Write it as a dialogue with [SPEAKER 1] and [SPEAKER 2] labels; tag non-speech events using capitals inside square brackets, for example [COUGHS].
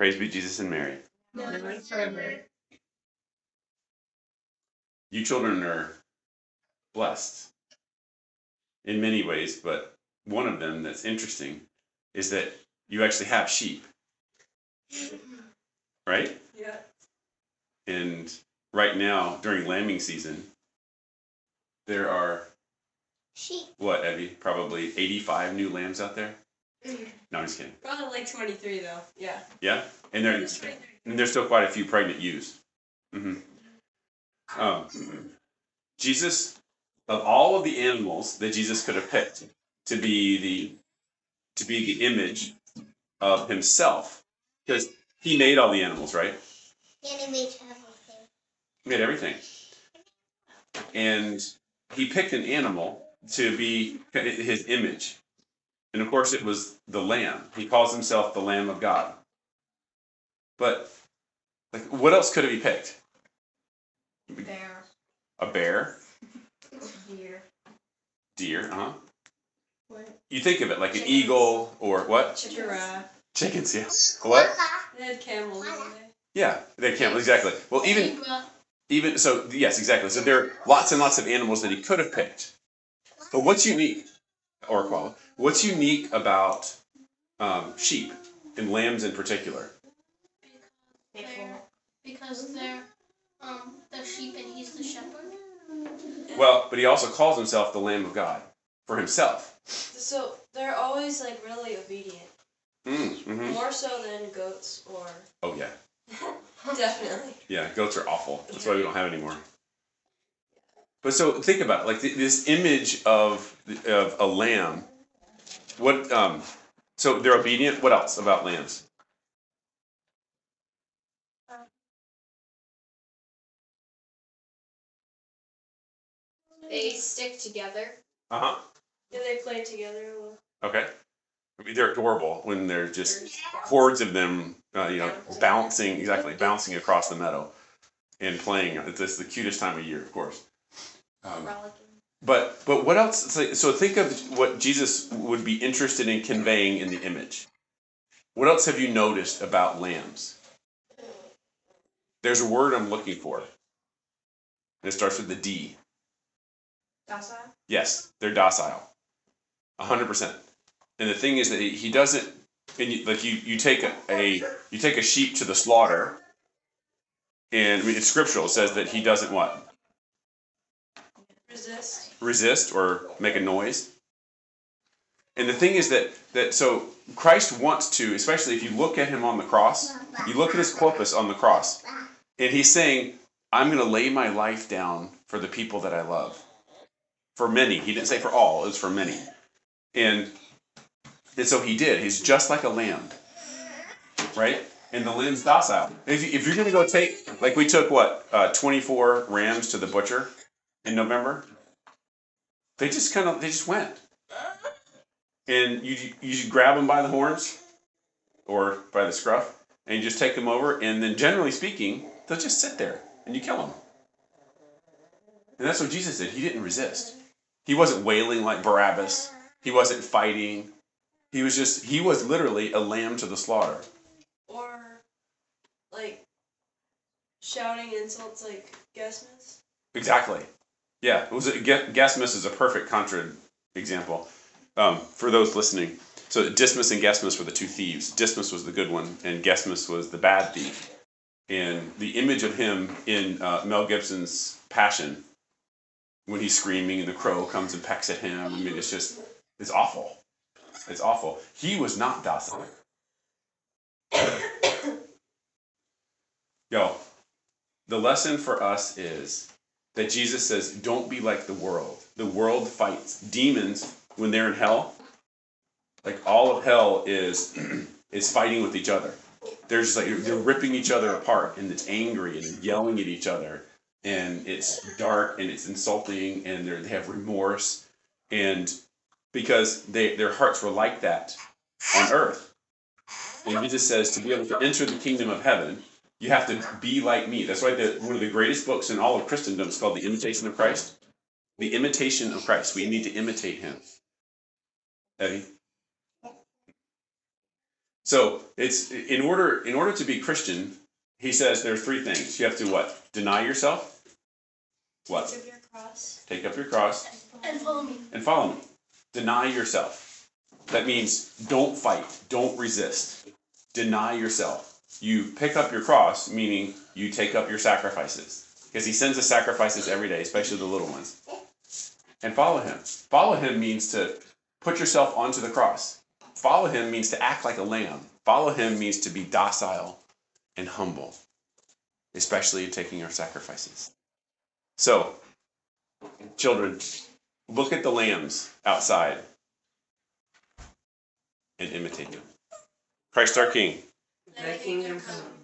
[SPEAKER 1] Praise be Jesus and Mary. You children are blessed in many ways, but one of them that's interesting is that you actually have sheep, right?
[SPEAKER 2] Yeah.
[SPEAKER 1] And right now, during lambing season, there are
[SPEAKER 3] Sheep.
[SPEAKER 1] what, Evie? Probably 85 new lambs out there? No, I'm just kidding.
[SPEAKER 2] Probably like 23 though. Yeah.
[SPEAKER 1] Yeah? And, there, and there's still quite a few pregnant ewes. hmm Um, Jesus, of all of the animals that Jesus could have picked to be the to be the image of himself, because he made all the animals, right?
[SPEAKER 3] And made everything.
[SPEAKER 1] He made everything. And he picked an animal to be his image. And of course, it was the lamb. He calls himself the Lamb of God. But, like, what else could have he picked?
[SPEAKER 2] Bear.
[SPEAKER 1] A bear,
[SPEAKER 2] Deer.
[SPEAKER 1] deer, uh huh.
[SPEAKER 2] What?
[SPEAKER 1] You think of it like an eagle or what?
[SPEAKER 2] Giraffe.
[SPEAKER 1] Chickens, yes. What?
[SPEAKER 2] They had camels.
[SPEAKER 1] Yeah, they can't exactly. Well, even even so, yes, exactly. So there are lots and lots of animals that he could have picked. But what's unique, or koala? What's unique about um, sheep and lambs in particular?
[SPEAKER 3] They're, because they're um the sheep and he's the shepherd.
[SPEAKER 1] Well, but he also calls himself the Lamb of God for himself.
[SPEAKER 2] So they're always like really obedient.
[SPEAKER 1] Mm, hmm
[SPEAKER 2] More so than goats or.
[SPEAKER 1] Oh yeah, [LAUGHS]
[SPEAKER 2] Definitely.
[SPEAKER 1] yeah. Goats are awful. That's why we don't have any more. But so think about it, like th- this image of of a lamb. What? Um, so they're obedient. What else about lambs?
[SPEAKER 4] They stick together.
[SPEAKER 1] Uh huh.
[SPEAKER 2] Yeah, they play together. Well,
[SPEAKER 1] Okay. I mean, they're adorable when they're just hordes of them, uh, you know, bouncing exactly, [LAUGHS] bouncing across the meadow and playing. It's just the cutest time of year, of course. Um, but but what else? So, so think of what Jesus would be interested in conveying in the image. What else have you noticed about lambs? There's a word I'm looking for. And it starts with the D.
[SPEAKER 2] docile.
[SPEAKER 1] Yes, they're docile. A hundred percent. And the thing is that he doesn't. And you, like you, you take a, a you take a sheep to the slaughter, and I mean, it's scriptural. It says that he doesn't what
[SPEAKER 2] Resist.
[SPEAKER 1] resist or make a noise. And the thing is that that so Christ wants to, especially if you look at him on the cross, you look at his corpus on the cross, and he's saying, "I'm going to lay my life down for the people that I love." For many, he didn't say for all; it was for many, and and so he did. He's just like a lamb, right? And the lamb's docile. If, you, if you're going to go take, like we took what, uh, 24 rams to the butcher in November, they just kind of they just went, and you you just grab them by the horns, or by the scruff, and you just take them over, and then generally speaking, they'll just sit there, and you kill them. And that's what Jesus did. He didn't resist. He wasn't wailing like Barabbas. He wasn't fighting. He was just he was literally a lamb to the slaughter.
[SPEAKER 2] Or like shouting insults like Gesmas.
[SPEAKER 1] Exactly. Yeah, it was a, Ge- Gesmas is a perfect contra example um, for those listening. So Dismas and Gesmas were the two thieves. Dismas was the good one, and Gesmas was the bad thief. And the image of him in uh, Mel Gibson's Passion, when he's screaming and the crow comes and pecks at him. I mean, it's just it's awful. It's awful. He was not docile. [COUGHS] Yo, the lesson for us is that Jesus says, don't be like the world. The world fights. Demons, when they're in hell, like all of hell is [CLEARS THROAT] is fighting with each other. They're just like they're ripping each other apart and it's angry and yelling at each other and it's dark and it's insulting and they have remorse and because they their hearts were like that on earth. And Jesus says to be able to enter the kingdom of heaven, you have to be like me. That's why the, one of the greatest books in all of Christendom is called The Imitation of Christ. The imitation of Christ. We need to imitate him. Eddie? So it's in order in order to be Christian, he says there are three things. You have to what? Deny yourself. What?
[SPEAKER 2] Take up your cross.
[SPEAKER 1] Take up your cross
[SPEAKER 3] And follow me.
[SPEAKER 1] and follow me. Deny yourself. That means don't fight, don't resist. Deny yourself. You pick up your cross, meaning you take up your sacrifices. Because he sends the sacrifices every day, especially the little ones. And follow him. Follow him means to put yourself onto the cross. Follow him means to act like a lamb. Follow him means to be docile and humble, especially in taking our sacrifices. So, children, look at the lambs outside and imitate them. Christ our King.
[SPEAKER 2] Thy kingdom come.